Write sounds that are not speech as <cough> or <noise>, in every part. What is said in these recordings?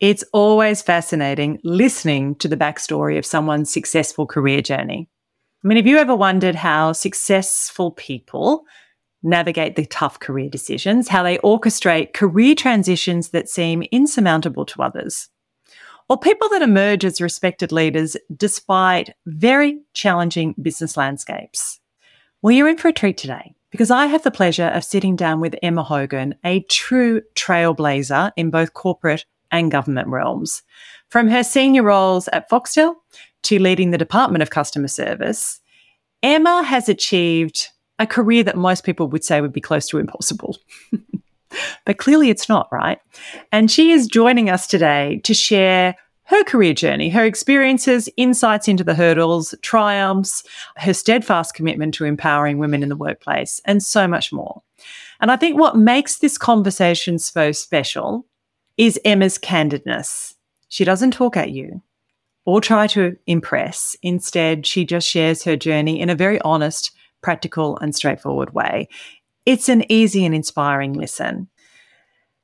It's always fascinating listening to the backstory of someone's successful career journey. I mean, have you ever wondered how successful people navigate the tough career decisions, how they orchestrate career transitions that seem insurmountable to others? Or people that emerge as respected leaders despite very challenging business landscapes? Well, you're in for a treat today because I have the pleasure of sitting down with Emma Hogan, a true trailblazer in both corporate and government realms. From her senior roles at Foxtel to leading the Department of Customer Service, Emma has achieved a career that most people would say would be close to impossible. <laughs> but clearly it's not, right? And she is joining us today to share her career journey, her experiences, insights into the hurdles, triumphs, her steadfast commitment to empowering women in the workplace, and so much more. And I think what makes this conversation so special is Emma's candidness. She doesn't talk at you or try to impress. Instead, she just shares her journey in a very honest, practical, and straightforward way. It's an easy and inspiring listen.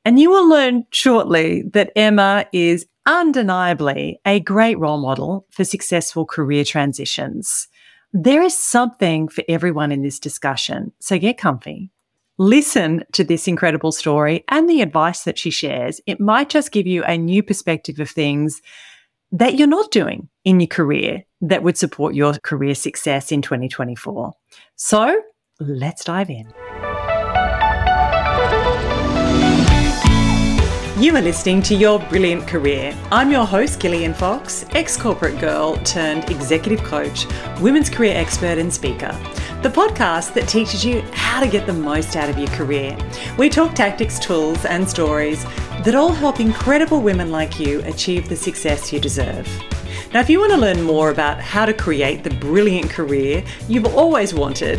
And you will learn shortly that Emma is undeniably a great role model for successful career transitions. There is something for everyone in this discussion, so get comfy. Listen to this incredible story and the advice that she shares. It might just give you a new perspective of things that you're not doing in your career that would support your career success in 2024. So let's dive in. You are listening to Your Brilliant Career. I'm your host, Gillian Fox, ex corporate girl turned executive coach, women's career expert, and speaker. The podcast that teaches you how to get the most out of your career. We talk tactics, tools, and stories that all help incredible women like you achieve the success you deserve. Now, if you want to learn more about how to create the brilliant career you've always wanted,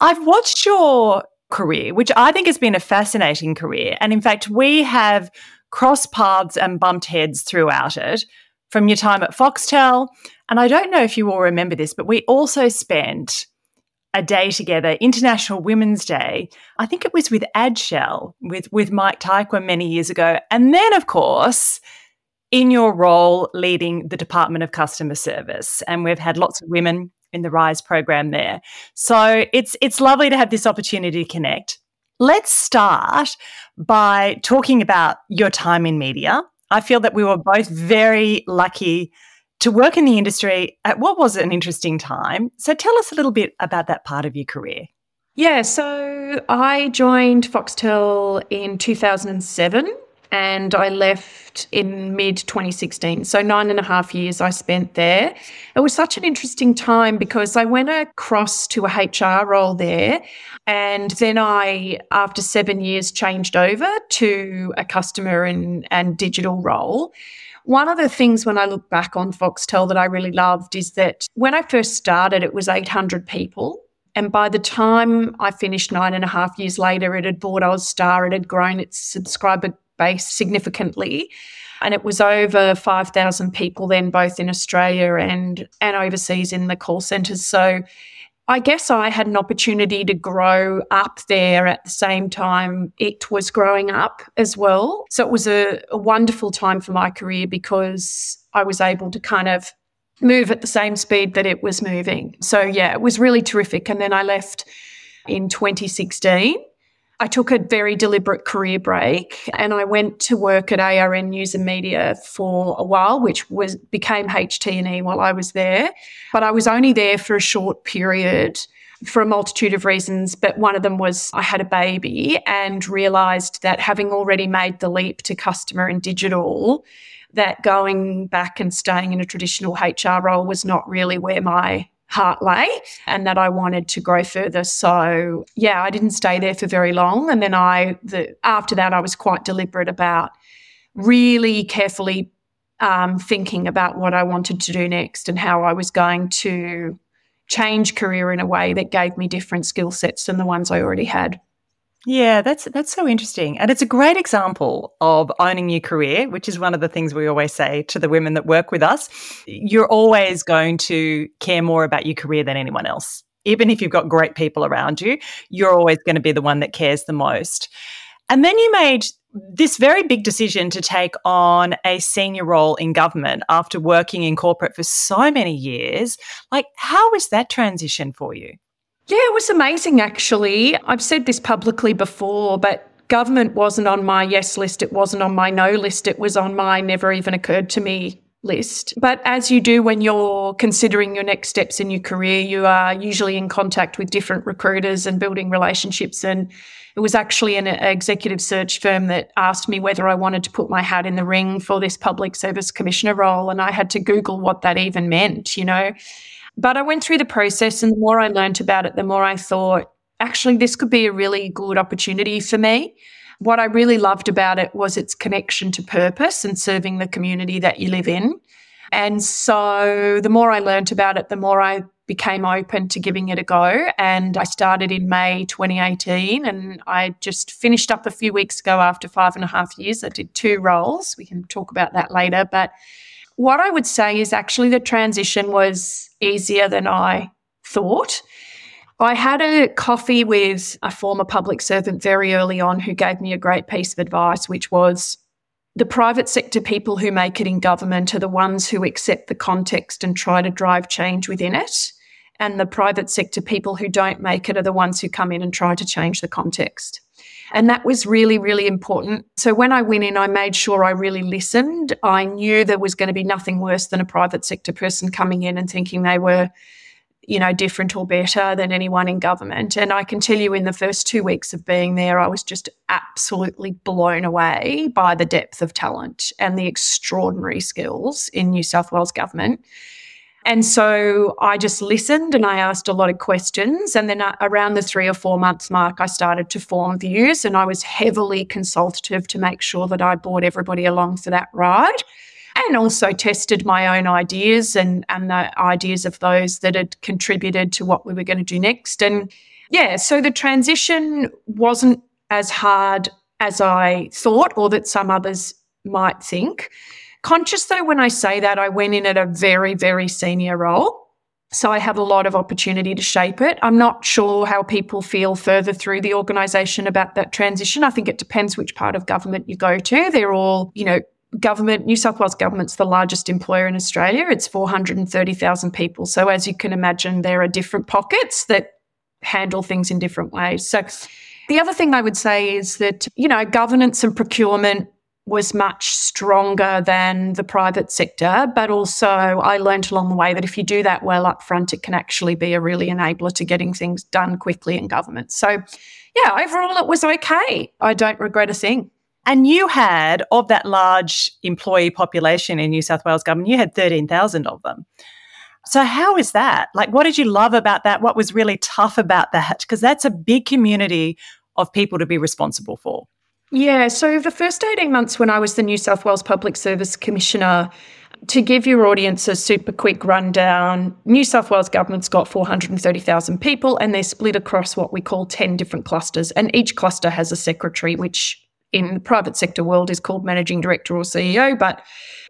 I've watched your career, which I think has been a fascinating career. And in fact, we have crossed paths and bumped heads throughout it from your time at Foxtel. And I don't know if you all remember this, but we also spent a day together, International Women's Day. I think it was with Adshel, with, with Mike Tyquin many years ago. And then, of course, in your role leading the Department of Customer Service. And we've had lots of women in the Rise program there. So it's it's lovely to have this opportunity to connect. Let's start by talking about your time in media. I feel that we were both very lucky to work in the industry at what was an interesting time. So tell us a little bit about that part of your career. Yeah, so I joined Foxtel in 2007 and I left in mid 2016. So, nine and a half years I spent there. It was such an interesting time because I went across to a HR role there. And then I, after seven years, changed over to a customer and, and digital role. One of the things when I look back on Foxtel that I really loved is that when I first started, it was 800 people. And by the time I finished nine and a half years later, it had bought Star, it had grown its subscriber base significantly. And it was over 5,000 people then, both in Australia and, and overseas in the call centres. So I guess I had an opportunity to grow up there at the same time it was growing up as well. So it was a, a wonderful time for my career because I was able to kind of move at the same speed that it was moving. So yeah, it was really terrific. And then I left in 2016 I took a very deliberate career break and I went to work at APN News and Media for a while, which was became HT&E while I was there. But I was only there for a short period for a multitude of reasons, but one of them was I had a baby and realized that having already made the leap to customer and digital, that going back and staying in a traditional HR role was not really where my heart lay and that I wanted to grow further. So yeah, I didn't stay there for very long. And then I the after that I was quite deliberate about really carefully um, thinking about what I wanted to do next and how I was going to change career in a way that gave me different skill sets than the ones I already had. Yeah, that's that's so interesting. And it's a great example of owning your career, which is one of the things we always say to the women that work with us. You're always going to care more about your career than anyone else. Even if you've got great people around you, you're always going to be the one that cares the most. And then you made this very big decision to take on a senior role in government after working in corporate for so many years. Like, how was that transition for you? Yeah, it was amazing, actually. I've said this publicly before, but government wasn't on my yes list. It wasn't on my no list. It was on my never even occurred to me list. But as you do when you're considering your next steps in your career, you are usually in contact with different recruiters and building relationships. And it was actually an executive search firm that asked me whether I wanted to put my hat in the ring for this public service commissioner role. And I had to Google what that even meant, you know. But I went through the process, and the more I learned about it, the more I thought, actually, this could be a really good opportunity for me. What I really loved about it was its connection to purpose and serving the community that you live in. And so the more I learned about it, the more I became open to giving it a go. And I started in May 2018 and I just finished up a few weeks ago after five and a half years. I did two roles. We can talk about that later. But what I would say is actually the transition was easier than I thought. I had a coffee with a former public servant very early on who gave me a great piece of advice, which was the private sector people who make it in government are the ones who accept the context and try to drive change within it. And the private sector people who don't make it are the ones who come in and try to change the context. And that was really, really important. So when I went in, I made sure I really listened. I knew there was going to be nothing worse than a private sector person coming in and thinking they were, you know, different or better than anyone in government. And I can tell you in the first two weeks of being there, I was just absolutely blown away by the depth of talent and the extraordinary skills in New South Wales government. And so I just listened and I asked a lot of questions. And then uh, around the three or four months mark, I started to form views and I was heavily consultative to make sure that I brought everybody along for that ride and also tested my own ideas and, and the ideas of those that had contributed to what we were going to do next. And yeah, so the transition wasn't as hard as I thought or that some others might think. Conscious though, when I say that, I went in at a very, very senior role. So I have a lot of opportunity to shape it. I'm not sure how people feel further through the organisation about that transition. I think it depends which part of government you go to. They're all, you know, government, New South Wales government's the largest employer in Australia. It's 430,000 people. So as you can imagine, there are different pockets that handle things in different ways. So the other thing I would say is that, you know, governance and procurement was much stronger than the private sector. But also, I learned along the way that if you do that well up front, it can actually be a really enabler to getting things done quickly in government. So, yeah, overall, it was okay. I don't regret a thing. And you had, of that large employee population in New South Wales government, you had 13,000 of them. So, how is that? Like, what did you love about that? What was really tough about that? Because that's a big community of people to be responsible for. Yeah, so the first 18 months when I was the New South Wales Public Service Commissioner, to give your audience a super quick rundown, New South Wales government's got 430,000 people and they're split across what we call 10 different clusters. And each cluster has a secretary, which in the private sector world is called managing director or CEO. But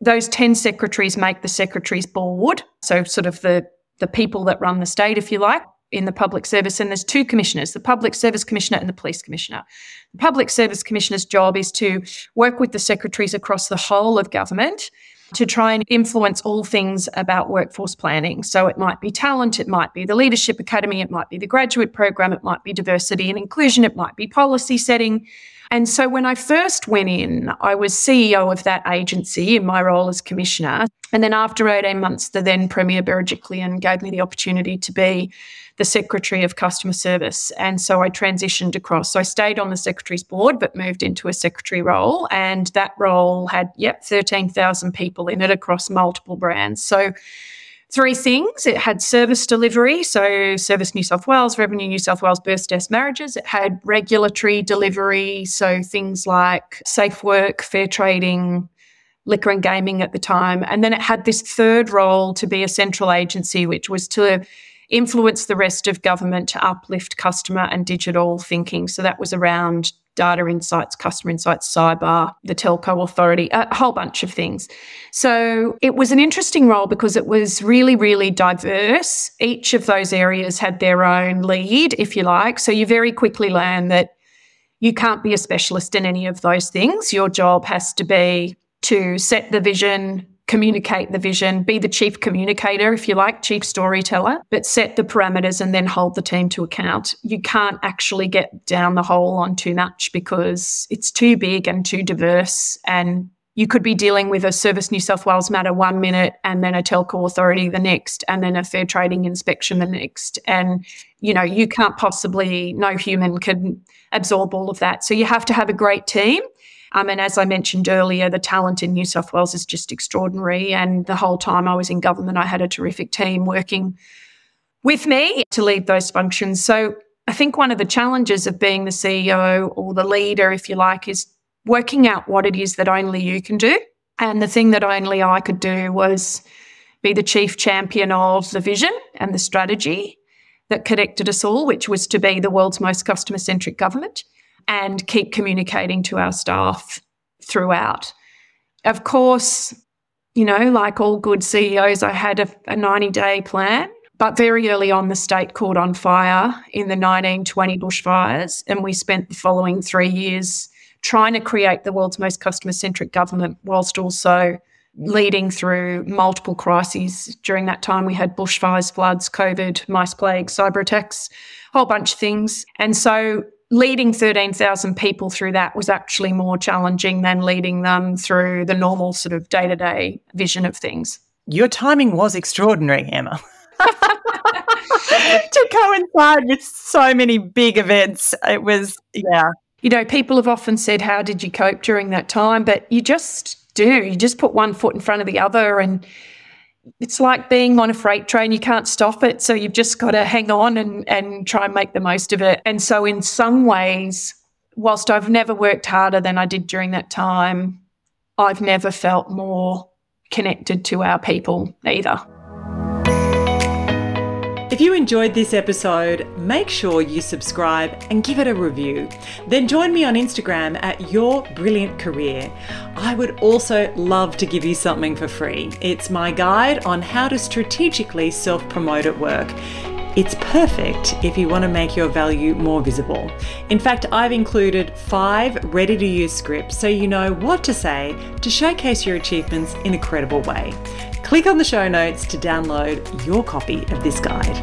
those 10 secretaries make the secretary's board. So, sort of the, the people that run the state, if you like in the public service, and there's two commissioners the Public Service Commissioner and the Police Commissioner. The Public Service Commissioner's job is to work with the secretaries across the whole of government to try and influence all things about workforce planning. So it might be talent, it might be the Leadership Academy, it might be the graduate program, it might be diversity and inclusion, it might be policy setting. And so when I first went in, I was CEO of that agency in my role as commissioner. And then after 18 months, the then Premier Berejiklian gave me the opportunity to be the Secretary of Customer Service. And so I transitioned across. So I stayed on the Secretary's board, but moved into a Secretary role. And that role had, yep, 13,000 people in it across multiple brands. So three things. It had service delivery, so Service New South Wales, Revenue New South Wales, births, deaths, marriages. It had regulatory delivery, so things like safe work, fair trading, liquor and gaming at the time. And then it had this third role to be a central agency, which was to influence the rest of government to uplift customer and digital thinking. So that was around data insights, customer insights, cyber, the telco authority, a whole bunch of things. So it was an interesting role because it was really, really diverse. Each of those areas had their own lead, if you like. So you very quickly learn that you can't be a specialist in any of those things. Your job has to be to set the vision, communicate the vision, be the chief communicator, if you like, chief storyteller, but set the parameters and then hold the team to account. You can't actually get down the hole on too much because it's too big and too diverse. And you could be dealing with a Service New South Wales matter one minute and then a telco authority the next and then a fair trading inspection the next. And, you know, you can't possibly, no human can absorb all of that. So you have to have a great team um, and as I mentioned earlier, the talent in New South Wales is just extraordinary. And the whole time I was in government, I had a terrific team working with me to lead those functions. So I think one of the challenges of being the CEO or the leader, if you like, is working out what it is that only you can do. And the thing that only I could do was be the chief champion of the vision and the strategy that connected us all, which was to be the world's most customer centric government and keep communicating to our staff throughout. Of course, you know, like all good CEOs, I had a, a 90 day plan, but very early on, the state caught on fire in the 1920 bushfires, and we spent the following three years trying to create the world's most customer centric government whilst also leading through multiple crises. During that time, we had bushfires, floods, COVID, mice plague, cyber attacks, a whole bunch of things. And so leading 13,000 people through that was actually more challenging than leading them through the normal sort of day to day vision of things. Your timing was extraordinary, Emma. to coincide with so many big events. It was, yeah. You know, people have often said, How did you cope during that time? But you just do. You just put one foot in front of the other and it's like being on a freight train. You can't stop it. So you've just got to hang on and, and try and make the most of it. And so, in some ways, whilst I've never worked harder than I did during that time, I've never felt more connected to our people either. If you enjoyed this episode, make sure you subscribe and give it a review. Then join me on Instagram at Your Brilliant Career. I would also love to give you something for free. It's my guide on how to strategically self promote at work. It's perfect if you want to make your value more visible. In fact, I've included five ready to use scripts so you know what to say to showcase your achievements in a credible way. Click on the show notes to download your copy of this guide.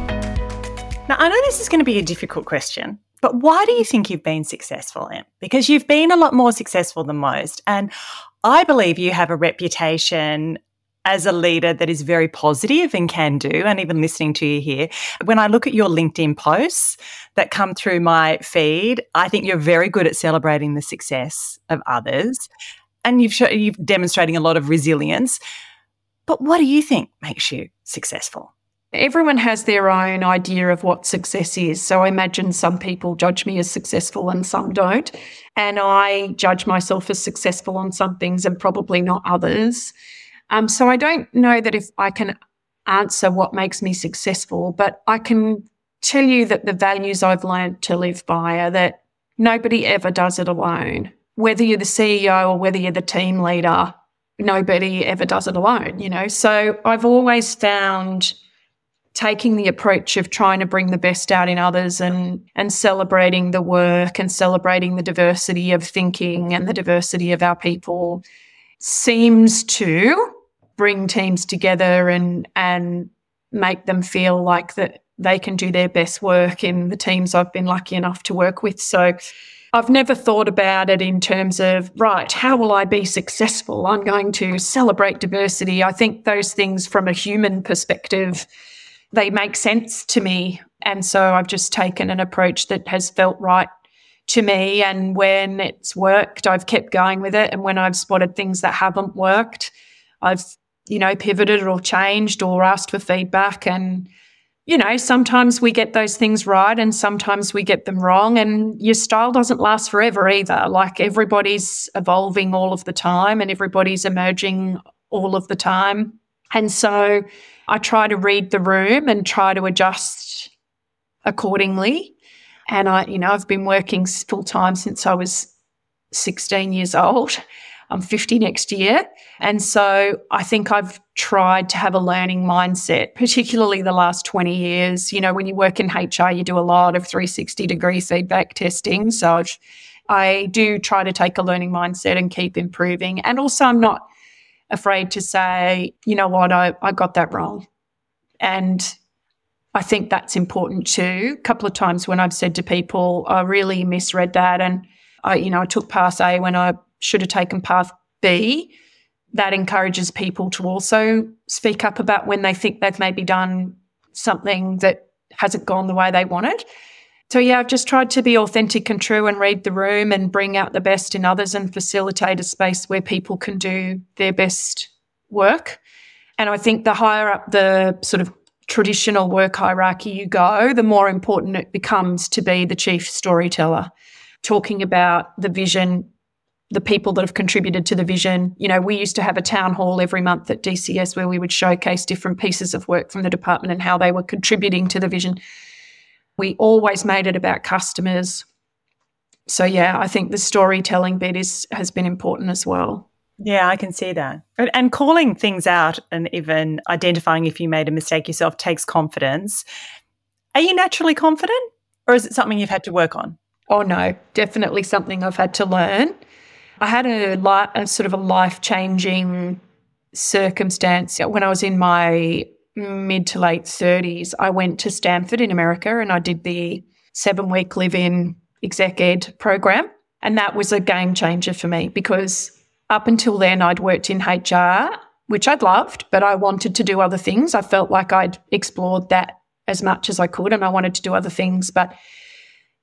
Now, I know this is going to be a difficult question, but why do you think you've been successful, Em? Because you've been a lot more successful than most. And I believe you have a reputation as a leader that is very positive and can do, and even listening to you here. When I look at your LinkedIn posts that come through my feed, I think you're very good at celebrating the success of others. And you've, show, you're demonstrating a lot of resilience. But what do you think makes you successful? Everyone has their own idea of what success is. So I imagine some people judge me as successful and some don't. And I judge myself as successful on some things and probably not others. Um, so I don't know that if I can answer what makes me successful, but I can tell you that the values I've learned to live by are that nobody ever does it alone. Whether you're the CEO or whether you're the team leader, nobody ever does it alone, you know. So I've always found taking the approach of trying to bring the best out in others and and celebrating the work and celebrating the diversity of thinking and the diversity of our people seems to bring teams together and and make them feel like that they can do their best work in the teams I've been lucky enough to work with. So I've never thought about it in terms of, right, how will I be successful? I'm going to celebrate diversity. I think those things from a human perspective, they make sense to me. And so I've just taken an approach that has felt right to me. And when it's worked, I've kept going with it. And when I've spotted things that haven't worked, I've, you know, pivoted or changed or asked for feedback and you know, sometimes we get those things right and sometimes we get them wrong. And your style doesn't last forever either. Like everybody's evolving all of the time and everybody's emerging all of the time. And so I try to read the room and try to adjust accordingly. And I, you know, I've been working full time since I was 16 years old. I'm 50 next year. And so I think I've tried to have a learning mindset, particularly the last 20 years. You know, when you work in HR, you do a lot of 360 degree feedback testing. So I've, I do try to take a learning mindset and keep improving. And also, I'm not afraid to say, you know what, I, I got that wrong. And I think that's important too. A couple of times when I've said to people, I really misread that. And I, you know, I took pass A when I should have taken path B. That encourages people to also speak up about when they think they've maybe done something that hasn't gone the way they wanted. So, yeah, I've just tried to be authentic and true and read the room and bring out the best in others and facilitate a space where people can do their best work. And I think the higher up the sort of traditional work hierarchy you go, the more important it becomes to be the chief storyteller, talking about the vision, the people that have contributed to the vision. You know, we used to have a town hall every month at DCS where we would showcase different pieces of work from the department and how they were contributing to the vision. We always made it about customers. So yeah, I think the storytelling bit is has been important as well. Yeah, I can see that. And calling things out and even identifying if you made a mistake yourself takes confidence. Are you naturally confident or is it something you've had to work on? Oh no, definitely something I've had to learn. I had a, li- a sort of a life changing circumstance when I was in my mid to late 30s. I went to Stanford in America and I did the seven week live in exec ed program. And that was a game changer for me because up until then, I'd worked in HR, which I'd loved, but I wanted to do other things. I felt like I'd explored that as much as I could and I wanted to do other things. But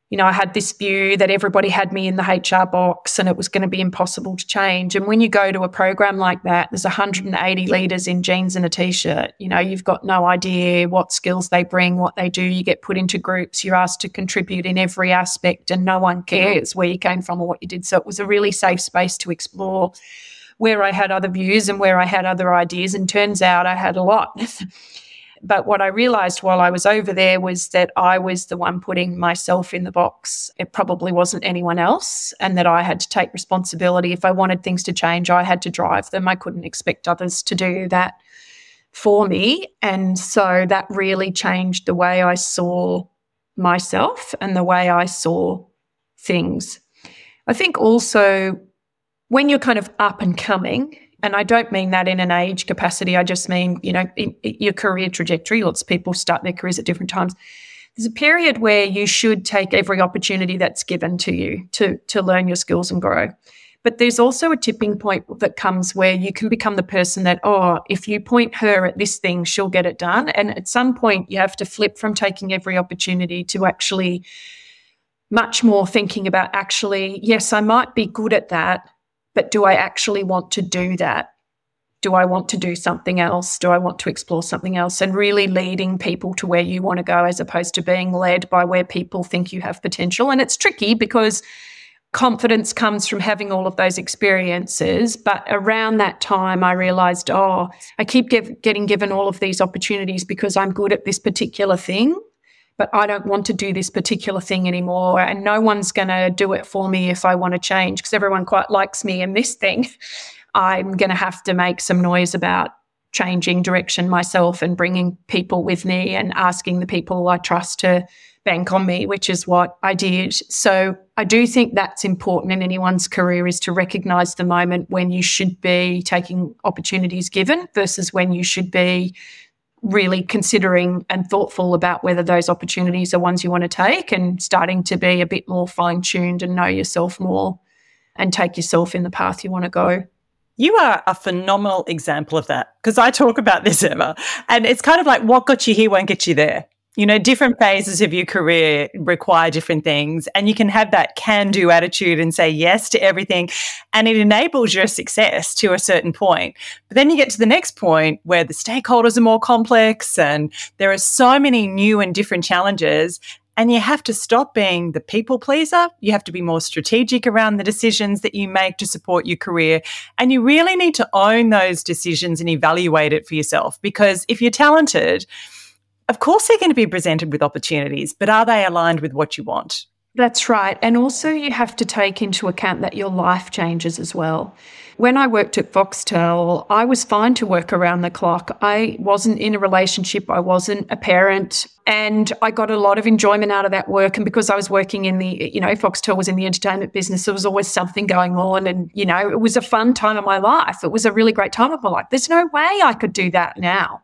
you know, I had this view that everybody had me in the HR box and it was going to be impossible to change. And when you go to a program like that, there's 180 leaders in jeans and a t-shirt. You know, you've got no idea what skills they bring, what they do. You get put into groups, you're asked to contribute in every aspect and no one cares where you came from or what you did. So it was a really safe space to explore where I had other views and where I had other ideas. And turns out I had a lot. <laughs> But what I realized while I was over there was that I was the one putting myself in the box. It probably wasn't anyone else, and that I had to take responsibility. If I wanted things to change, I had to drive them. I couldn't expect others to do that for me. And so that really changed the way I saw myself and the way I saw things. I think also when you're kind of up and coming, and I don't mean that in an age capacity. I just mean, you know, in, in your career trajectory. Lots of people start their careers at different times. There's a period where you should take every opportunity that's given to you to, to learn your skills and grow. But there's also a tipping point that comes where you can become the person that, oh, if you point her at this thing, she'll get it done. And at some point, you have to flip from taking every opportunity to actually much more thinking about actually, yes, I might be good at that, but do I actually want to do that? Do I want to do something else? Do I want to explore something else? And really leading people to where you want to go as opposed to being led by where people think you have potential. And it's tricky because confidence comes from having all of those experiences. But around that time, I realized, oh, I keep give, getting given all of these opportunities because I'm good at this particular thing but I don't want to do this particular thing anymore. And no one's going to do it for me if I want to change because everyone quite likes me in this thing. <laughs> I'm going to have to make some noise about changing direction myself and bringing people with me and asking the people I trust to bank on me, which is what I did. So I do think that's important in anyone's career is to recognize the moment when you should be taking opportunities given versus when you should be really considering and thoughtful about whether those opportunities are ones you want to take and starting to be a bit more fine tuned and know yourself more and take yourself in the path you want to go. You are a phenomenal example of that because I talk about this, Emma, and it's kind of like what got you here won't get you there. You know, different phases of your career require different things, and you can have that can do attitude and say yes to everything, and it enables your success to a certain point. But then you get to the next point where the stakeholders are more complex and there are so many new and different challenges. And you have to stop being the people pleaser. You have to be more strategic around the decisions that you make to support your career. And you really need to own those decisions and evaluate it for yourself. Because if you're talented, of course they're going to be presented with opportunities, but are they aligned with what you want? That's right. And also, you have to take into account that your life changes as well. When I worked at Foxtel, I was fine to work around the clock. I wasn't in a relationship, I wasn't a parent, and I got a lot of enjoyment out of that work. And because I was working in the, you know, Foxtel was in the entertainment business, there was always something going on. And, you know, it was a fun time of my life. It was a really great time of my life. There's no way I could do that now.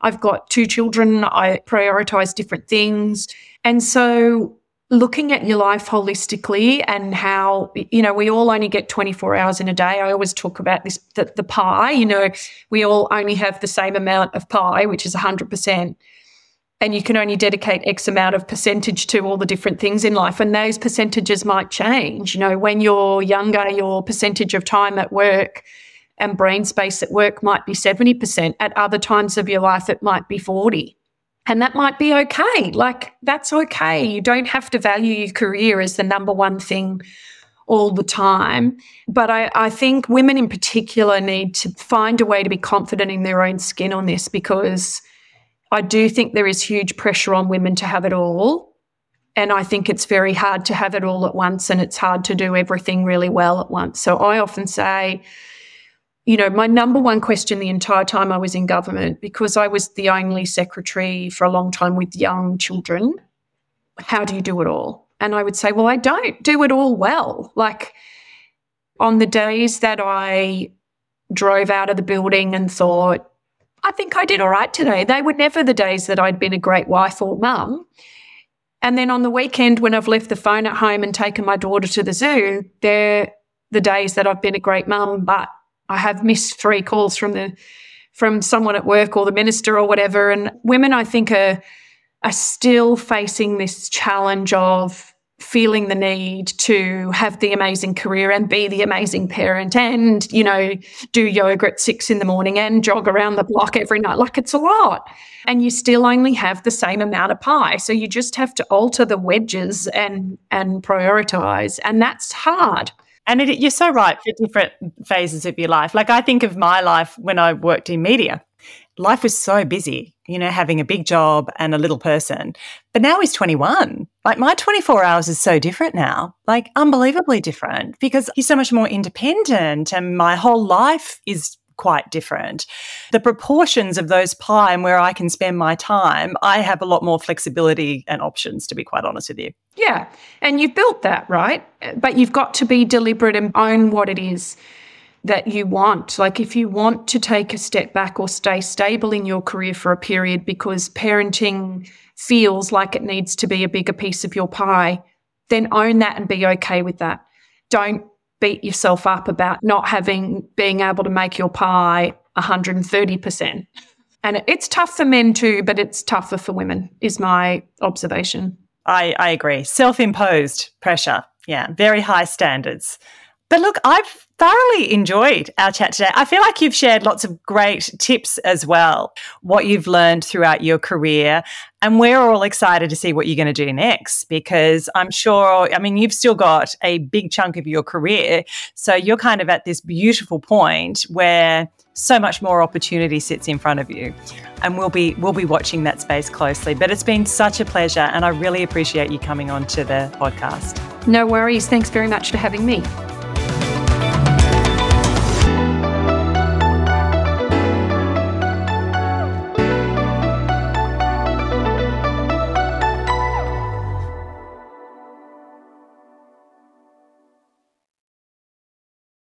I've got two children, I prioritize different things. And so looking at your life holistically and how you know we all only get 24 hours in a day. I always talk about this the, the pie you know we all only have the same amount of pie which is 100% and you can only dedicate x amount of percentage to all the different things in life and those percentages might change. You know when you're younger your percentage of time at work and brain space at work might be 70%. At other times of your life, it might be 40. And that might be okay. Like, that's okay. You don't have to value your career as the number one thing all the time. But I, I think women in particular need to find a way to be confident in their own skin on this because I do think there is huge pressure on women to have it all. And I think it's very hard to have it all at once and it's hard to do everything really well at once. So I often say, you know, my number one question the entire time I was in government, because I was the only secretary for a long time with young children, how do you do it all? And I would say, well, I don't do it all well. Like on the days that I drove out of the building and thought, I think I did all right today, they were never the days that I'd been a great wife or mum. And then on the weekend, when I've left the phone at home and taken my daughter to the zoo, they're the days that I've been a great mum, but I have missed three calls from the from someone at work or the minister or whatever. And women, I think, are are still facing this challenge of feeling the need to have the amazing career and be the amazing parent and, you know, do yoga at six in the morning and jog around the block every night. Like it's a lot. And you still only have the same amount of pie. So you just have to alter the wedges and and prioritize. And that's hard. And it, you're so right for different phases of your life. Like I think of my life when I worked in media. Life was so busy, you know, having a big job and a little person. But now he's 21. Like my 24 hours is so different now, like unbelievably different because he's so much more independent and my whole life is quite different. The proportions of those pie and where I can spend my time, I have a lot more flexibility and options, to be quite honest with you. Yeah. And you've built that, right? But you've got to be deliberate and own what it is that you want. Like if you want to take a step back or stay stable in your career for a period because parenting feels like it needs to be a bigger piece of your pie, then own that and be okay with that. Don't beat yourself up about not having being able to make your pie 130%. And it's tough for men too, but it's tougher for women, is my observation. I, I agree. Self imposed pressure. Yeah, very high standards. But look, I've thoroughly enjoyed our chat today. I feel like you've shared lots of great tips as well, what you've learned throughout your career. And we're all excited to see what you're going to do next because I'm sure, I mean, you've still got a big chunk of your career. So you're kind of at this beautiful point where so much more opportunity sits in front of you. And we'll be we'll be watching that space closely. But it's been such a pleasure and I really appreciate you coming on to the podcast. No worries. Thanks very much for having me.